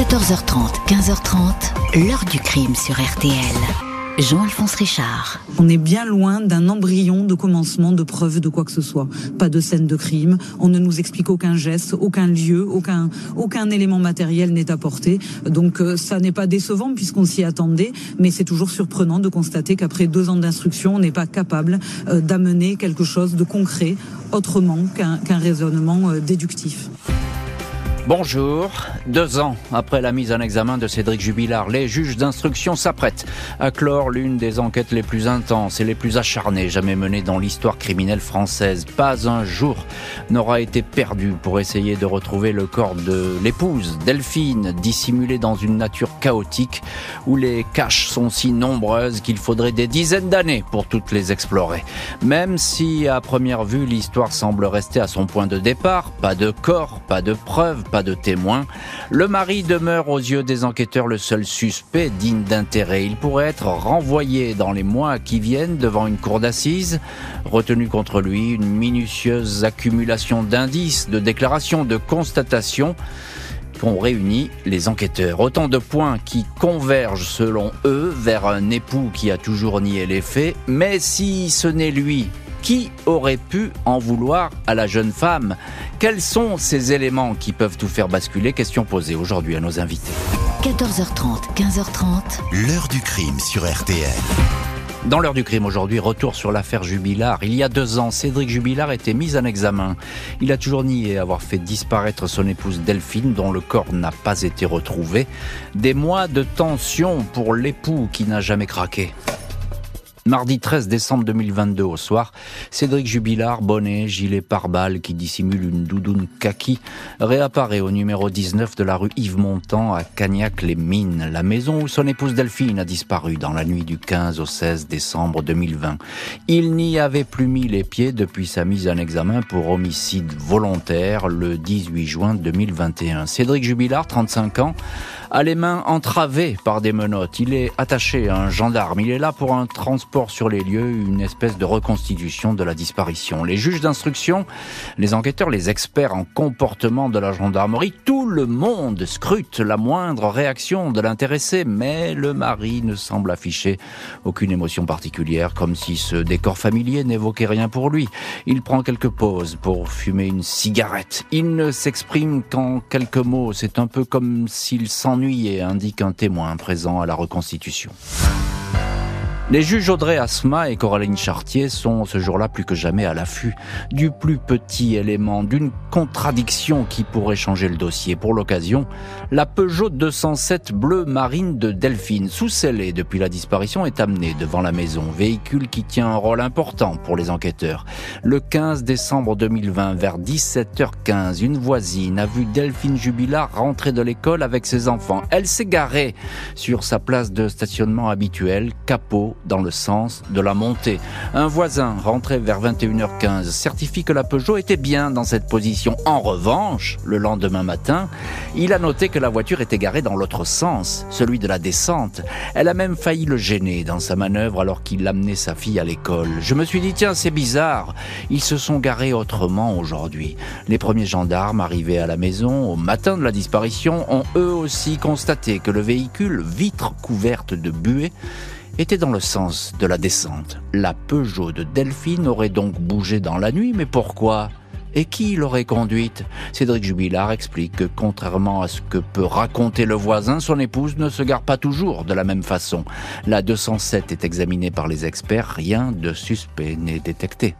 14h30, 15h30, l'heure du crime sur RTL. Jean-Alphonse Richard. On est bien loin d'un embryon de commencement de preuve de quoi que ce soit. Pas de scène de crime. On ne nous explique aucun geste, aucun lieu, aucun, élément matériel n'est apporté. Donc euh, ça n'est pas décevant puisqu'on s'y attendait, mais c'est toujours surprenant de constater qu'après deux ans d'instruction, on n'est pas capable euh, d'amener quelque chose de concret autrement qu'un raisonnement euh, déductif. Bonjour. Deux ans après la mise en examen de Cédric Jubilard, les juges d'instruction s'apprêtent à clore l'une des enquêtes les plus intenses et les plus acharnées jamais menées dans l'histoire criminelle française. Pas un jour n'aura été perdu pour essayer de retrouver le corps de l'épouse, Delphine, dissimulée dans une nature chaotique où les caches sont si nombreuses qu'il faudrait des dizaines d'années pour toutes les explorer. Même si à première vue l'histoire semble rester à son point de départ, pas de corps, pas de preuves, pas de témoins, le mari demeure aux yeux des enquêteurs le seul suspect digne d'intérêt. Il pourrait être renvoyé dans les mois qui viennent devant une cour d'assises, retenu contre lui une minutieuse accumulation d'indices, de déclarations, de constatations qu'ont réuni les enquêteurs. Autant de points qui convergent selon eux vers un époux qui a toujours nié les faits, mais si ce n'est lui qui aurait pu en vouloir à la jeune femme? Quels sont ces éléments qui peuvent tout faire basculer? Question posée aujourd'hui à nos invités. 14h30, 15h30. L'heure du crime sur RTL. Dans l'heure du crime aujourd'hui, retour sur l'affaire Jubilard. Il y a deux ans, Cédric Jubilard était mis en examen. Il a toujours nié avoir fait disparaître son épouse Delphine, dont le corps n'a pas été retrouvé. Des mois de tension pour l'époux qui n'a jamais craqué. Mardi 13 décembre 2022 au soir, Cédric Jubilard, bonnet, gilet pare-balles qui dissimule une doudoune kaki, réapparaît au numéro 19 de la rue Yves Montand à Cagnac-les-Mines, la maison où son épouse Delphine a disparu dans la nuit du 15 au 16 décembre 2020. Il n'y avait plus mis les pieds depuis sa mise en examen pour homicide volontaire le 18 juin 2021. Cédric Jubilard, 35 ans, a les mains entravées par des menottes. Il est attaché à un gendarme. Il est là pour un transport sur les lieux, une espèce de reconstitution de la disparition. Les juges d'instruction, les enquêteurs, les experts en comportement de la gendarmerie, tout le monde scrute la moindre réaction de l'intéressé, mais le mari ne semble afficher aucune émotion particulière, comme si ce décor familier n'évoquait rien pour lui. Il prend quelques pauses pour fumer une cigarette. Il ne s'exprime qu'en quelques mots. C'est un peu comme s'il s'en indique un témoin présent à la reconstitution. Les juges Audrey Asma et Coraline Chartier sont ce jour-là plus que jamais à l'affût du plus petit élément, d'une contradiction qui pourrait changer le dossier. Pour l'occasion, la Peugeot 207 bleu marine de Delphine, sous-scellée depuis la disparition, est amenée devant la maison, véhicule qui tient un rôle important pour les enquêteurs. Le 15 décembre 2020, vers 17h15, une voisine a vu Delphine Jubilard rentrer de l'école avec ses enfants. Elle s'est garée sur sa place de stationnement habituelle, capot dans le sens de la montée. Un voisin rentré vers 21h15 certifie que la Peugeot était bien dans cette position. En revanche, le lendemain matin, il a noté que la voiture était garée dans l'autre sens, celui de la descente. Elle a même failli le gêner dans sa manœuvre alors qu'il amenait sa fille à l'école. Je me suis dit, tiens, c'est bizarre. Ils se sont garés autrement aujourd'hui. Les premiers gendarmes arrivés à la maison au matin de la disparition ont eux aussi constaté que le véhicule, vitre couverte de buée, était dans le sens de la descente. La Peugeot de Delphine aurait donc bougé dans la nuit, mais pourquoi? Et qui l'aurait conduite? Cédric Jubilard explique que contrairement à ce que peut raconter le voisin, son épouse ne se gare pas toujours de la même façon. La 207 est examinée par les experts, rien de suspect n'est détecté.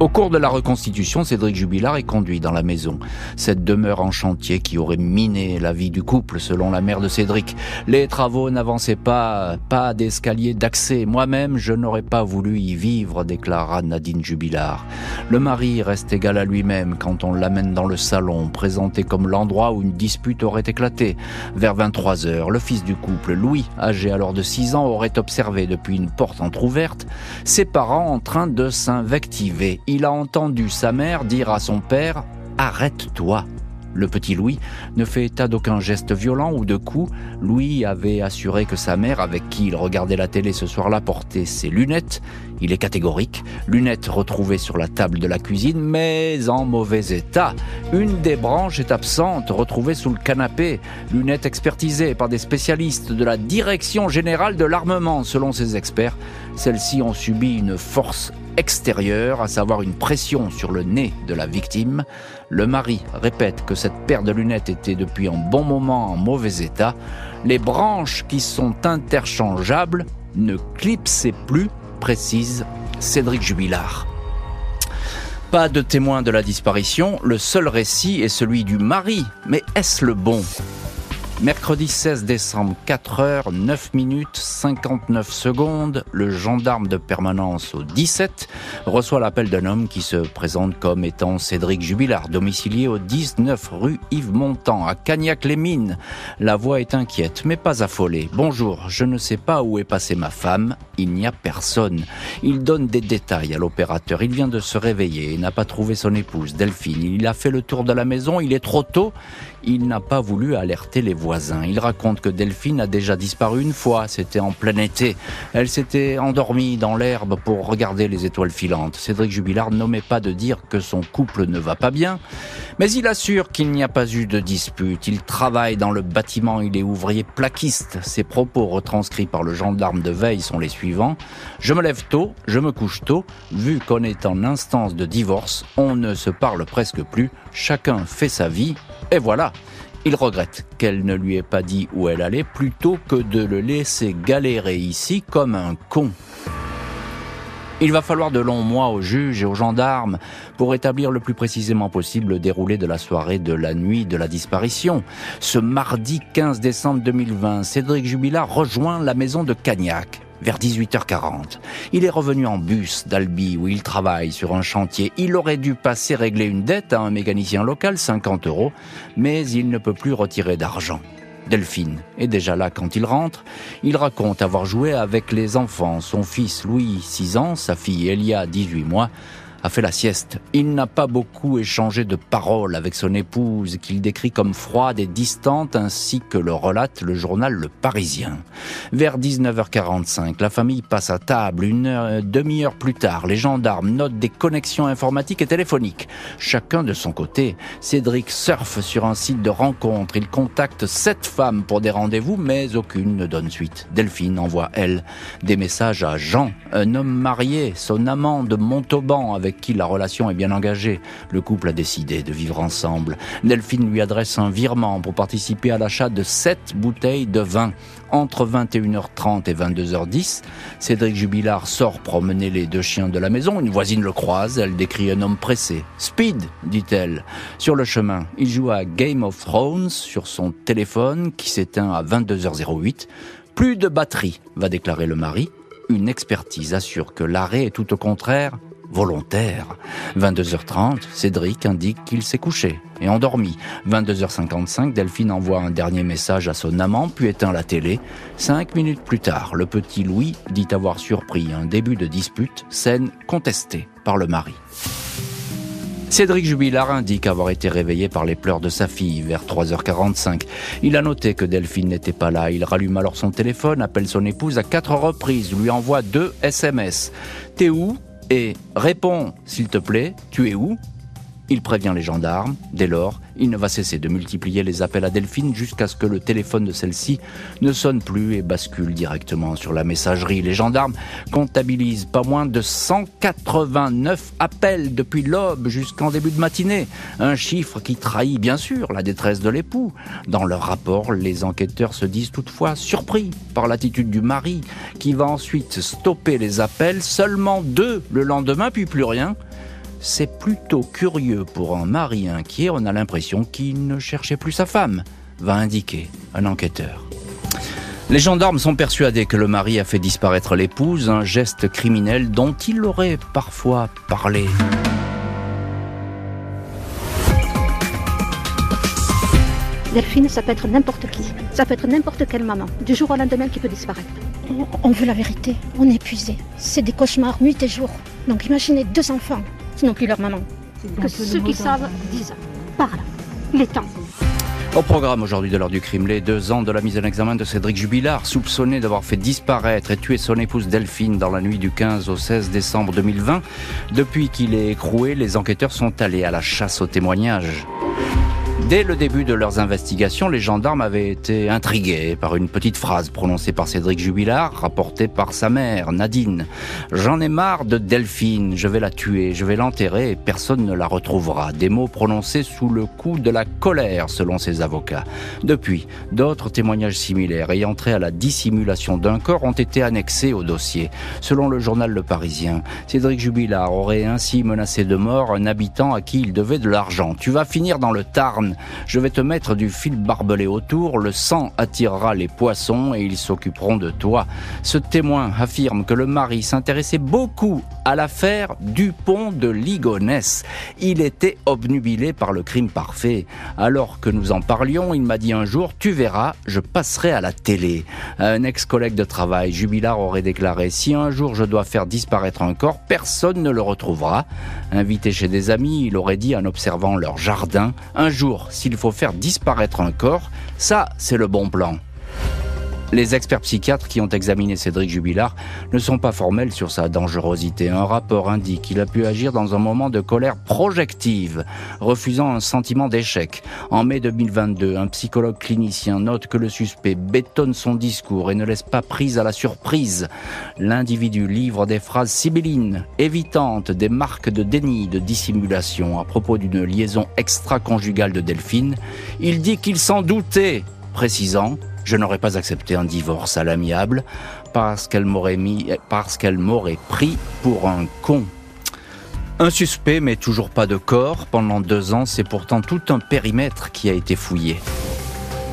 Au cours de la reconstitution, Cédric Jubilard est conduit dans la maison. Cette demeure en chantier qui aurait miné la vie du couple, selon la mère de Cédric. Les travaux n'avançaient pas, pas d'escalier d'accès. Moi-même, je n'aurais pas voulu y vivre, déclara Nadine Jubilard. Le mari reste égal à lui-même quand on l'amène dans le salon, présenté comme l'endroit où une dispute aurait éclaté. Vers 23 heures, le fils du couple, Louis, âgé alors de 6 ans, aurait observé depuis une porte entr'ouverte ses parents en train de s'invectiver il a entendu sa mère dire à son père ⁇ Arrête-toi ⁇ Le petit Louis ne fait état d'aucun geste violent ou de coup. Louis avait assuré que sa mère, avec qui il regardait la télé ce soir-là, portait ses lunettes. Il est catégorique. Lunettes retrouvées sur la table de la cuisine, mais en mauvais état. Une des branches est absente, retrouvée sous le canapé. Lunettes expertisées par des spécialistes de la Direction générale de l'armement, selon ces experts. Celles-ci ont subi une force à savoir une pression sur le nez de la victime. Le mari répète que cette paire de lunettes était depuis un bon moment en mauvais état. Les branches qui sont interchangeables ne clipsaient plus, précise Cédric Jubilard. Pas de témoin de la disparition, le seul récit est celui du mari. Mais est-ce le bon? Mercredi 16 décembre, 4 heures, 9 minutes, 59 secondes, le gendarme de permanence au 17 reçoit l'appel d'un homme qui se présente comme étant Cédric Jubilard, domicilié au 19 rue Yves Montand, à Cagnac-les-Mines. La voix est inquiète, mais pas affolée. Bonjour, je ne sais pas où est passée ma femme, il n'y a personne. Il donne des détails à l'opérateur. Il vient de se réveiller et n'a pas trouvé son épouse, Delphine. Il a fait le tour de la maison, il est trop tôt il n'a pas voulu alerter les Il raconte que Delphine a déjà disparu une fois, c'était en plein été. Elle s'était endormie dans l'herbe pour regarder les étoiles filantes. Cédric Jubilard n'omet pas de dire que son couple ne va pas bien, mais il assure qu'il n'y a pas eu de dispute. Il travaille dans le bâtiment, il est ouvrier plaquiste. Ses propos retranscrits par le gendarme de veille sont les suivants. Je me lève tôt, je me couche tôt. Vu qu'on est en instance de divorce, on ne se parle presque plus. Chacun fait sa vie. Et voilà. Il regrette qu'elle ne lui ait pas dit où elle allait plutôt que de le laisser galérer ici comme un con. Il va falloir de longs mois aux juges et aux gendarmes pour établir le plus précisément possible le déroulé de la soirée de la nuit de la disparition. Ce mardi 15 décembre 2020, Cédric Jubilard rejoint la maison de Cagnac vers 18h40. Il est revenu en bus d'Albi où il travaille sur un chantier. Il aurait dû passer régler une dette à un mécanicien local, 50 euros, mais il ne peut plus retirer d'argent. Delphine est déjà là quand il rentre. Il raconte avoir joué avec les enfants, son fils Louis, 6 ans, sa fille Elia, 18 mois, a fait la sieste. Il n'a pas beaucoup échangé de paroles avec son épouse, qu'il décrit comme froide et distante, ainsi que le relate le journal Le Parisien. Vers 19h45, la famille passe à table. Une demi-heure plus tard, les gendarmes notent des connexions informatiques et téléphoniques. Chacun de son côté, Cédric surfe sur un site de rencontre. Il contacte sept femmes pour des rendez-vous, mais aucune ne donne suite. Delphine envoie, elle, des messages à Jean, un homme marié, son amant de Montauban avec avec qui la relation est bien engagée. Le couple a décidé de vivre ensemble. Delphine lui adresse un virement pour participer à l'achat de 7 bouteilles de vin. Entre 21h30 et 22h10, Cédric Jubilard sort promener les deux chiens de la maison. Une voisine le croise, elle décrit un homme pressé. Speed, dit-elle. Sur le chemin, il joue à Game of Thrones sur son téléphone qui s'éteint à 22h08. Plus de batterie, va déclarer le mari. Une expertise assure que l'arrêt est tout au contraire volontaire. 22h30, Cédric indique qu'il s'est couché et endormi. 22h55, Delphine envoie un dernier message à son amant, puis éteint la télé. Cinq minutes plus tard, le petit Louis dit avoir surpris un début de dispute, scène contestée par le mari. Cédric Jubilard indique avoir été réveillé par les pleurs de sa fille vers 3h45. Il a noté que Delphine n'était pas là. Il rallume alors son téléphone, appelle son épouse à quatre reprises, lui envoie deux SMS. T'es où? Et réponds, s'il te plaît, tu es où? Il prévient les gendarmes. Dès lors, il ne va cesser de multiplier les appels à Delphine jusqu'à ce que le téléphone de celle-ci ne sonne plus et bascule directement sur la messagerie. Les gendarmes comptabilisent pas moins de 189 appels depuis l'aube jusqu'en début de matinée. Un chiffre qui trahit bien sûr la détresse de l'époux. Dans leur rapport, les enquêteurs se disent toutefois surpris par l'attitude du mari qui va ensuite stopper les appels, seulement deux le lendemain puis plus rien c'est plutôt curieux pour un mari inquiet, on a l'impression qu'il ne cherchait plus sa femme, va indiquer un enquêteur. Les gendarmes sont persuadés que le mari a fait disparaître l'épouse, un geste criminel dont il aurait parfois parlé. Delphine, ça peut être n'importe qui. Ça peut être n'importe quelle maman. Du jour au lendemain qui peut disparaître. On veut la vérité. On est épuisé. C'est des cauchemars nuit et jour. Donc imaginez deux enfants qui n'ont plus leur maman. Que ceux qui savent disent, parlent. Il est temps. Au programme aujourd'hui de l'heure du crime, les deux ans de la mise en examen de Cédric Jubilard, soupçonné d'avoir fait disparaître et tuer son épouse Delphine dans la nuit du 15 au 16 décembre 2020. Depuis qu'il est écroué, les enquêteurs sont allés à la chasse aux témoignages. Dès le début de leurs investigations, les gendarmes avaient été intrigués par une petite phrase prononcée par Cédric Jubilard, rapportée par sa mère, Nadine. J'en ai marre de Delphine, je vais la tuer, je vais l'enterrer et personne ne la retrouvera. Des mots prononcés sous le coup de la colère, selon ses avocats. Depuis, d'autres témoignages similaires ayant trait à la dissimulation d'un corps ont été annexés au dossier. Selon le journal Le Parisien, Cédric Jubilard aurait ainsi menacé de mort un habitant à qui il devait de l'argent. Tu vas finir dans le Tarn je vais te mettre du fil barbelé autour, le sang attirera les poissons et ils s'occuperont de toi. Ce témoin affirme que le mari s'intéressait beaucoup à l'affaire du pont de Ligonesse. Il était obnubilé par le crime parfait. Alors que nous en parlions, il m'a dit un jour, tu verras, je passerai à la télé. Un ex-collègue de travail, Jubilard, aurait déclaré, si un jour je dois faire disparaître un corps, personne ne le retrouvera. Invité chez des amis, il aurait dit en observant leur jardin, un jour, s'il faut faire disparaître un corps, ça, c'est le bon plan. Les experts psychiatres qui ont examiné Cédric Jubilard ne sont pas formels sur sa dangerosité. Un rapport indique qu'il a pu agir dans un moment de colère projective, refusant un sentiment d'échec. En mai 2022, un psychologue clinicien note que le suspect bétonne son discours et ne laisse pas prise à la surprise. L'individu livre des phrases sibyllines, évitantes, des marques de déni, de dissimulation à propos d'une liaison extra-conjugale de Delphine. Il dit qu'il s'en doutait, précisant je n'aurais pas accepté un divorce à l'amiable parce qu'elle m'aurait mis, parce qu'elle m'aurait pris pour un con. Un suspect, mais toujours pas de corps. Pendant deux ans, c'est pourtant tout un périmètre qui a été fouillé.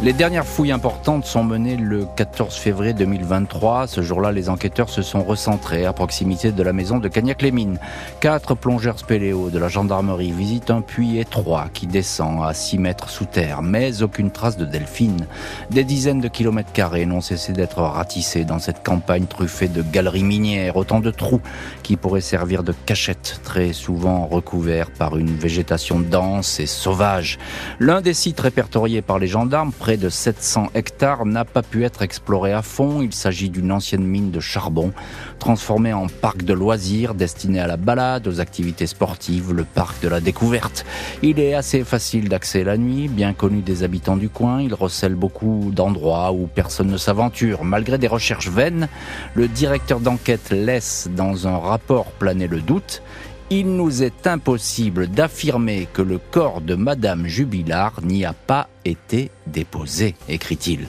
Les dernières fouilles importantes sont menées le 14 février 2023. Ce jour-là, les enquêteurs se sont recentrés à proximité de la maison de Cagnac-les-Mines. Quatre plongeurs spéléo de la gendarmerie visitent un puits étroit qui descend à 6 mètres sous terre, mais aucune trace de Delphine. Des dizaines de kilomètres carrés n'ont cessé d'être ratissés dans cette campagne truffée de galeries minières, autant de trous qui pourraient servir de cachettes, très souvent recouverts par une végétation dense et sauvage. L'un des sites répertoriés par les gendarmes près de 700 hectares, n'a pas pu être exploré à fond. Il s'agit d'une ancienne mine de charbon, transformée en parc de loisirs destiné à la balade, aux activités sportives, le parc de la découverte. Il est assez facile d'accès la nuit, bien connu des habitants du coin. Il recèle beaucoup d'endroits où personne ne s'aventure. Malgré des recherches vaines, le directeur d'enquête laisse dans un rapport planer le doute. Il nous est impossible d'affirmer que le corps de Madame Jubilard n'y a pas été déposé, écrit-il.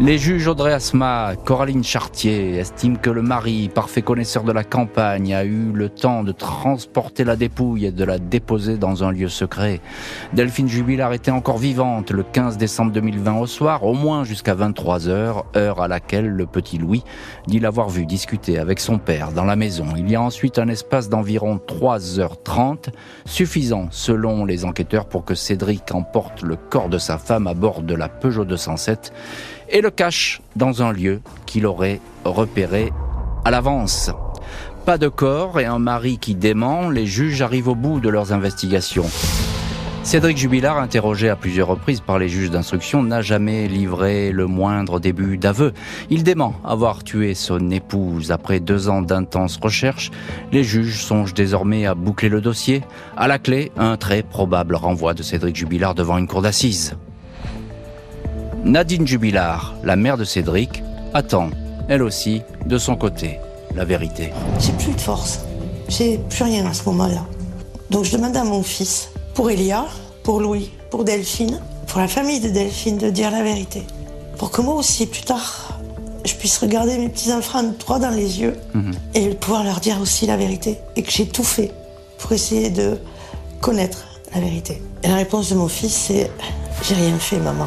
Les juges Audrey Asma, Coraline Chartier estiment que le mari, parfait connaisseur de la campagne, a eu le temps de transporter la dépouille et de la déposer dans un lieu secret. Delphine Jubilard était encore vivante le 15 décembre 2020 au soir, au moins jusqu'à 23 heures, heure à laquelle le petit Louis dit l'avoir vu discuter avec son père dans la maison. Il y a ensuite un espace d'environ 3h30, suffisant selon les enquêteurs pour que Cédric emporte le corps de sa femme à bord de la Peugeot 207 et le cache dans un lieu qu'il aurait repéré à l'avance. Pas de corps et un mari qui dément, les juges arrivent au bout de leurs investigations. Cédric Jubilard, interrogé à plusieurs reprises par les juges d'instruction, n'a jamais livré le moindre début d'aveu. Il dément avoir tué son épouse. Après deux ans d'intenses recherches, les juges songent désormais à boucler le dossier. À la clé, un très probable renvoi de Cédric Jubilard devant une cour d'assises. Nadine Jubilard, la mère de Cédric, attend, elle aussi, de son côté, la vérité. J'ai plus de force. J'ai plus rien à ce moment-là. Donc je demande à mon fils, pour Elia, pour Louis, pour Delphine, pour la famille de Delphine, de dire la vérité. Pour que moi aussi, plus tard, je puisse regarder mes petits enfants droit dans les yeux mhm. et pouvoir leur dire aussi la vérité. Et que j'ai tout fait pour essayer de connaître la vérité. Et la réponse de mon fils, c'est J'ai rien fait, maman.